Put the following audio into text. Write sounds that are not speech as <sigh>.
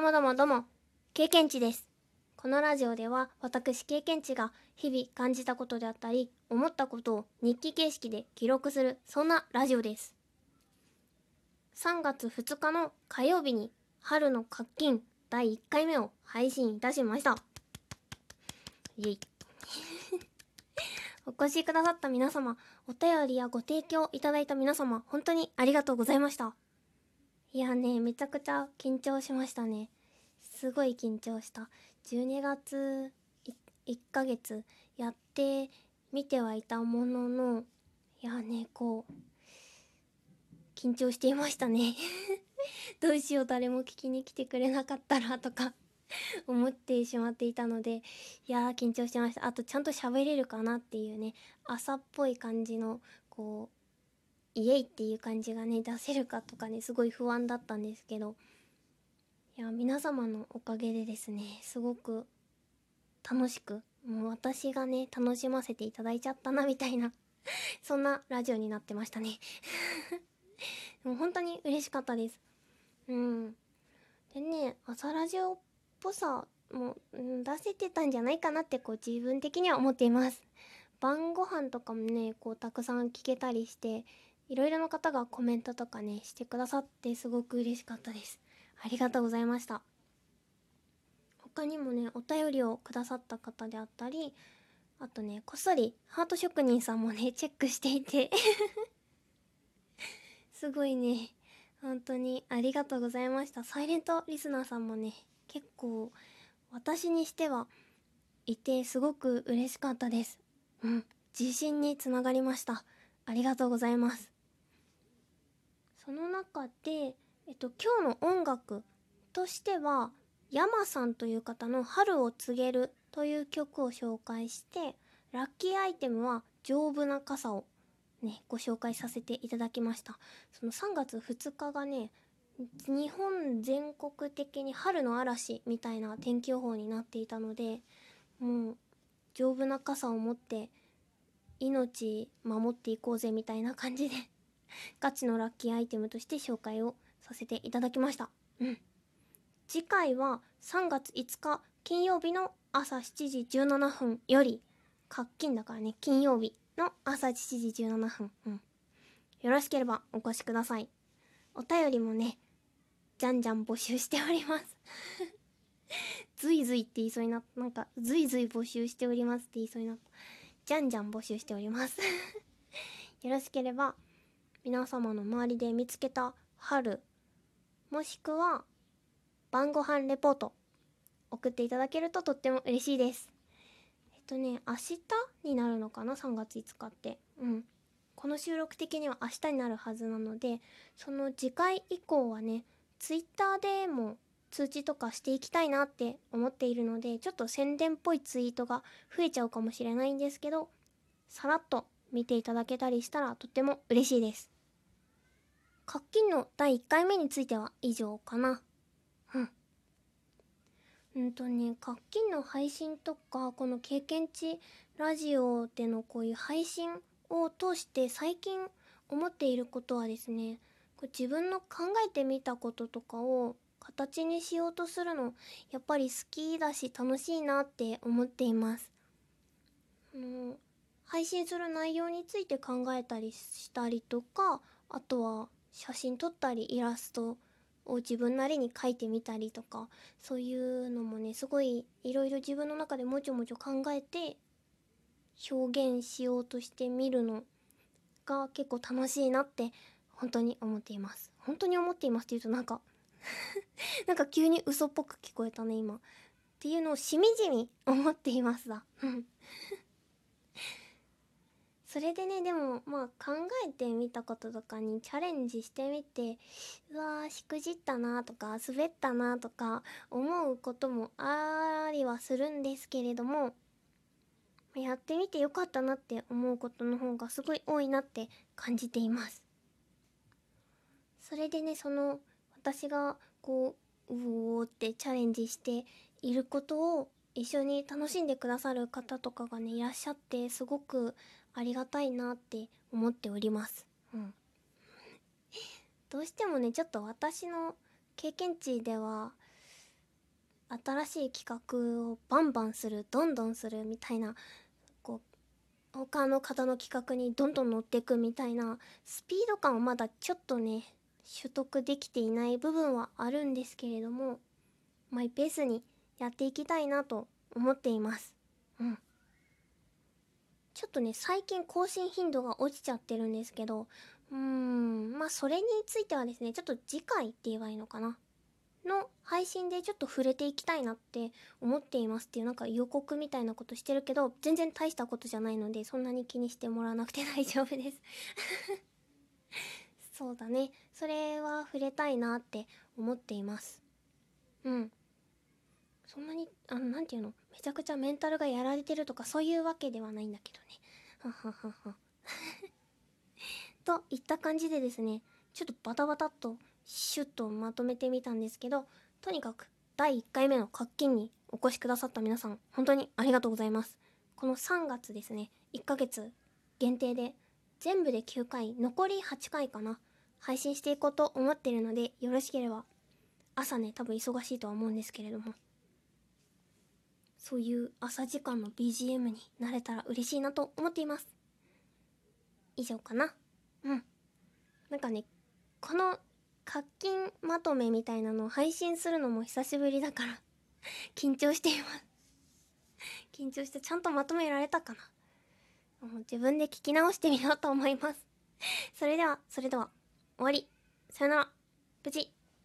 どうもどうもどうも、経験値です。このラジオでは私経験値が日々感じたことであったり、思ったことを日記形式で記録する、そんなラジオです。3月2日の火曜日に春の活金第1回目を配信いたしました。イェイ。<laughs> お越しくださった皆様、お便りやご提供いただいた皆様、本当にありがとうございました。いやね、めちゃくちゃ緊張しましたね。すごい緊張した。12月1ヶ月やってみてはいたものの、いやね、こう、緊張していましたね。<laughs> どうしよう誰も聞きに来てくれなかったらとか <laughs> 思ってしまっていたのでいやー緊張してましたあとちゃんと喋れるかなっていうね朝っぽい感じのこうイエイっていう感じがね出せるかとかねすごい不安だったんですけどいや皆様のおかげでですねすごく楽しくもう私がね楽しませていただいちゃったなみたいな <laughs> そんなラジオになってましたね。<laughs> もう本当に嬉しかったです。うん。でね朝ラジオっぽさも、うん、出せてたんじゃないかなってこう自分的には思っています。晩ご飯とかもねこうたくさん聞けたりしていろいろな方がコメントとかねしてくださってすごく嬉しかったです。ありがとうございました。他にもねお便りをくださった方であったりあとねこっそりハート職人さんもね <laughs> チェックしていて。<laughs> すごいね。本当にありがとうございました。サイレントリスナーさんもね結構私にしてはいてすごく嬉しかったです。うん。自信につながりました。ありがとうございます。その中でえっと今日の音楽としては山さんという方の「春を告げる」という曲を紹介してラッキーアイテムは丈夫な傘をねご紹介させていただきました。その3月2日がね日本全国的に春の嵐みたいな天気予報になっていたのでもう丈夫な傘を持って命守っていこうぜみたいな感じでガチのラッキーアイテムとして紹介をさせていただきました。うん。次回は3月5日金曜日の朝7時17分より活金だからね金曜日の朝7時17分、うん、よろしければお越しください。お便りもねじゃんじゃん募集しております。<laughs> ずいずいって言いそうになったなんかずいずい募集しておりますって言いそうになったじゃんじゃん募集しております。<laughs> よろしければ皆様の周りで見つけた春もしくは晩ご飯レポート送っていただけるととっても嬉しいです。えっとね明日になるのかな？3月5日って。うん。この収録的には明日になるはずなのでその次回以降はね Twitter でも通知とかしていきたいなって思っているのでちょっと宣伝っぽいツイートが増えちゃうかもしれないんですけどさらっと見ていただけたりしたらとっても嬉しいです。活金の第1回目については以上かな。うん。うんとね活金の配信とかこの経験値ラジオでのこういう配信を通して最近思っていることはですねこう自分の考えてみたこととかを形にしようとするのやっぱり好きだし楽しいなって思っています。あの配信する内容について考えたりしたりとかあとは写真撮ったりイラストを自分なりに描いてみたりとかそういうのもねすごいいろいろ自分の中でもちょもちょ考えて表現しようとしてみるのが結構楽しいなって本当に思っています。本当に思っていますって言うとなんか <laughs> なんか急に嘘っぽく聞こえたね今。っていうのをしみじみ思っていますだそれでねでもまあ考えてみたこととかにチャレンジしてみてうわーしくじったなとか滑ったなとか思うこともありはするんですけれどもやってみてよかったなって思うことの方がすごい多いなって感じています。それでねその私がこううおーってチャレンジしていることを一緒に楽しんでくださる方とかがねいらっしゃってすごくありがたいなって思っております。うん、どうしてもねちょっと私の経験値では新しい企画をバンバンするどんどんするみたいなこう他の方の企画にどんどん乗っていくみたいなスピード感はまだちょっとね取得できていない部分はあるんですけれどもマイペースにやっていきたいなと思っています。うん。ちょっとね最近更新頻度が落ちちゃってるんですけどうーんまあそれについてはですねちょっと次回って言えばいいのかな？の配信でちょっと触れていきたいなって思っていますっていうなんか予告みたいなことしてるけど全然大したことじゃないのでそんなに気にしてもらわなくて <laughs> 大丈夫です。<laughs> そうだね。それは触れたいなって思っています。うん。そんなにあの何て言うの？めちゃくちゃメンタルがやられてるとかそういうわけではないんだけどね。ははは <laughs> といった感じでですねちょっとバタバタっとシュッとまとめてみたんですけどとにかく第1回目の活気にお越しくださった皆さん本当にありがとうございます。この3月ですね1ヶ月限定で全部で9回残り8回かな配信していこうと思ってるのでよろしければ朝ね多分忙しいとは思うんですけれども。そういう朝時間の BGM になれたら嬉しいなと思っています。以上かな。うん。なんかねこの課金まとめみたいなのを配信するのも久しぶりだから緊張しています。緊張してちゃんとまとめられたかな。もう自分で聞き直してみようと思います。それではそれでは終わり。さよなら。無事。